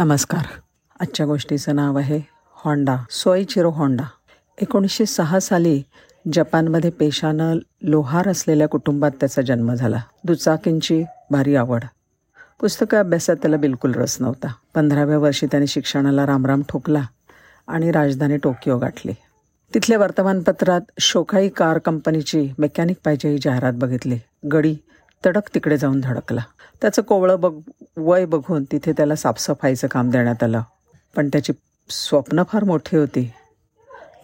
नमस्कार. आजच्या गोष्टीचं नाव आहे होंडा सोयचिरो होंडा. एकोणीसशे सहा साली जपानमध्ये पेशानं लोहार असलेल्या कुटुंबात त्याचा जन्म झाला. दुचाकींची भारी आवड. पुस्तकं अभ्यासात त्याला बिलकुल रस नव्हता. पंधराव्या वर्षी त्याने शिक्षणाला रामराम ठोकला आणि राजधानी टोकियो गाठली. तिथल्या वर्तमानपत्रात शोखाई कार कंपनीची मेकॅनिक पाहिजे ही जाहिरात बघितली. गडी तडक तिकडे जाऊन धडकला. त्याचं कोवळं बघ वय बघून तिथे त्याला साफसफाईचं काम देण्यात आलं. पण त्याची स्वप्न फार मोठी होती.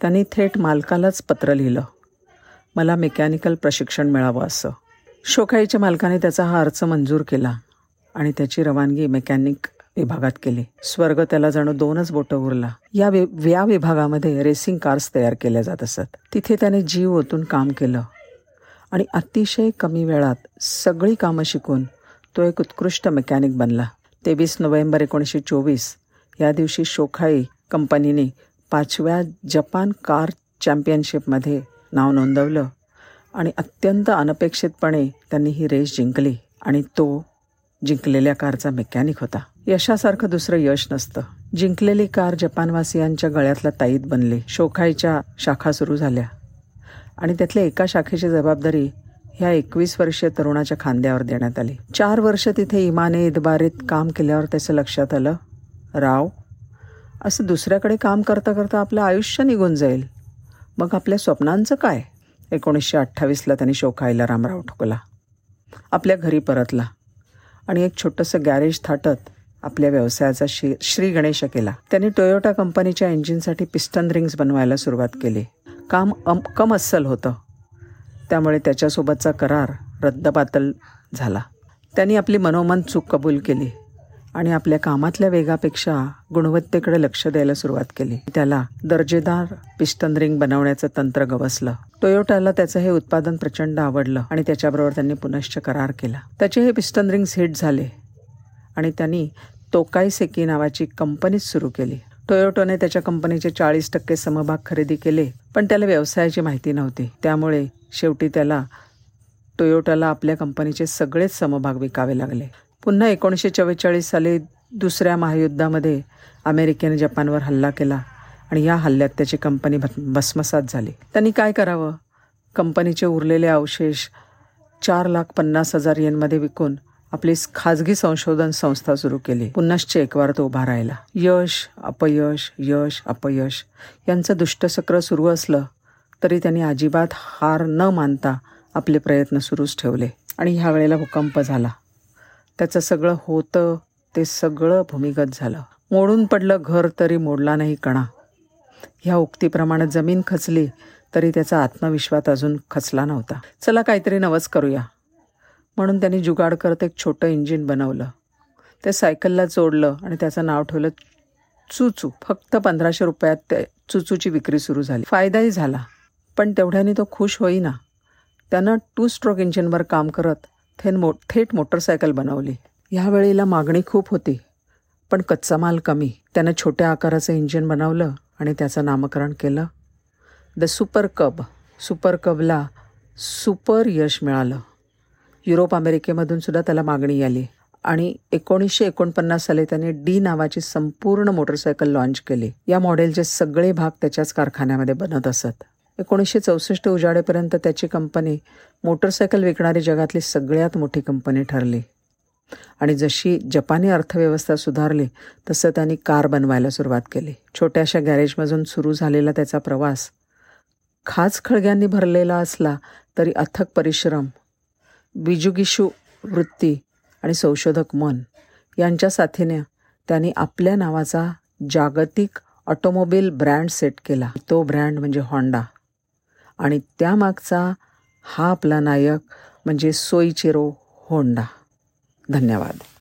त्यांनी थेट मालकालाच पत्र लिहिलं. मला मेकॅनिकल प्रशिक्षण मिळावं असं. शोखाईच्या मालकाने त्याचा हा अर्ज मंजूर केला आणि त्याची रवानगी मेकॅनिक विभागात केली. स्वर्ग त्याला जणू दोनच बोटं उरला. या वि या विभागामध्ये रेसिंग कार्स तयार केल्या जात असत. तिथे त्याने जीव ओतून काम केलं. आणि अतिशय कमी वेळात सगळी कामं शिकून तो एक उत्कृष्ट मेकॅनिक बनला. तेवीस नोव्हेंबर एकोणीसशे चोवीस या दिवशी शोखाई कंपनीने पाचव्या जपान कार चॅम्पियनशिपमध्ये नाव नोंदवलं आणि अत्यंत अनपेक्षितपणे त्यांनी ही रेस जिंकली आणि तो जिंकलेल्या कारचा मेकॅनिक होता. यशासारखं दुसरं यश नसतं. जिंकलेली कार जपानवासियांच्या गळ्यातला ताईत बनली. शोखाईच्या शाखा सुरू झाल्या. आणि त्यातल्या एका शाखेची जबाबदारी ह्या एकवीस वर्षीय तरुणाच्या खांद्यावर देण्यात आली. चार वर्ष तिथे इमाने इदबारीत काम केल्यावर त्याचं लक्षात आलं. राव असं दुसऱ्याकडे काम करता करता आपलं आयुष्य निघून जाईल. मग आपल्या स्वप्नांचं काय? एकोणीसशे अठ्ठावीसला त्यांनी शोकायला रामराव ठोकला. आपल्या घरी परतला आणि एक छोटंसं गॅरेज थाटत आपल्या व्यवसायाचा श्री श्री गणेश केला. त्यांनी टोयोटा कंपनीच्या इंजिनसाठी पिस्टन रिंग्स बनवायला सुरुवात केली. काम अम कम अस्सल होतं. त्यामुळे त्याच्यासोबतचा करार रद्दबातल झाला. त्यांनी आपली मनोमन चूक कबूल केली आणि आपल्या कामातल्या वेगापेक्षा गुणवत्तेकडे लक्ष द्यायला सुरुवात केली. त्याला दर्जेदार पिस्टन रिंग बनवण्याचं तंत्र गवसलं. टोयोटाला त्याचं हे उत्पादन प्रचंड आवडलं आणि त्याच्याबरोबर त्यांनी पुनश्च करार केला. त्याचे हे पिस्टन रिंग्स हिट झाले आणि त्यांनी तोकाई सेकी नावाची कंपनीच सुरू केली. टोयोटोने त्याच्या कंपनीचे चाळीस टक्के समभाग खरेदी केले पण त्याला व्यवसायाची माहिती नव्हती. त्यामुळे शेवटी त्याला टोयोटाला आपल्या कंपनीचे सगळेच समभाग विकावे लागले. पुन्हा एकोणीसशे चव्वेचाळीस साली दुसऱ्या महायुद्धामध्ये अमेरिकेने जपानवर हल्ला केला आणि या हल्ल्यात त्याची कंपनी भस्मसात झाली. त्यांनी काय करावं? कंपनीचे उरलेले अवशेष चार लाख पन्नास हजार येनमध्ये विकून आपली खाजगी संशोधन संस्था सुरू केली. पुन्हाच एकवार तो उभा राहिला. यश अपयश यश अपयश यांचं दुष्टचक्र सुरू असलं तरी त्यांनी अजिबात हार न मानता आपले प्रयत्न सुरूच ठेवले आणि ह्या वेळेला भूकंप झाला. त्याचं सगळं होतं ते सगळं भूमिगत झालं. मोडून पडलं घर तरी मोडला नाही कणा. ह्या उक्तीप्रमाणे जमीन खचली तरी त्याचा आत्मविश्वास अजून खचला नव्हता. चला काहीतरी नवस करूया. म्हणून त्यांनी जुगाड करत एक छोटं इंजिन बनवलं. ते सायकलला जोडलं आणि त्याचं नाव ठेवलं चुचू. फक्त पंधराशे रुपयात ते चुचूची विक्री सुरू झाली. फायदाही झाला पण तेवढ्याने तो खुश होईना. त्यानं टू स्ट्रोक इंजिनवर काम करत थेन मो थेट मोटरसायकल बनवली. ह्या वेळेला मागणी खूप होती पण कच्चा माल कमी. त्यानं छोट्या आकाराचं इंजिन बनवलं आणि त्याचं नामकरण केलं. द सुपर कब सुपर कबला सुपर यश मिळालं. युरोप अमेरिकेमधून सुद्धा त्याला मागणी आली. आणि एकोणीसशे एकोणपन्नास साली त्याने डी नावाची संपूर्ण मोटरसायकल लॉन्च केली. या मॉडेलचे सगळे भाग त्याच्याच कारखान्यामध्ये बनत असत. एकोणीसशे चौसष्ट उजाडेपर्यंत त्याची कंपनी मोटरसायकल विकणारी जगातली सगळ्यात मोठी कंपनी ठरली. आणि जशी जपानी अर्थव्यवस्था सुधारली तसं त्यांनी कार बनवायला सुरुवात केली. छोट्याशा गॅरेजमधून सुरू झालेला त्याचा प्रवास खास खळग्यांनी भरलेला असला तरी अथक परिश्रम बिजुगिशू वृत्ती आणि संशोधक मन यांच्या साथीने त्यांनी आपल्या नावाचा जागतिक ऑटोमोबाईल ब्रँड सेट केला. तो ब्रँड म्हणजे होंडा. आणि त्यामागचा हा आपला नायक म्हणजे सोईचिरो होंडा. धन्यवाद.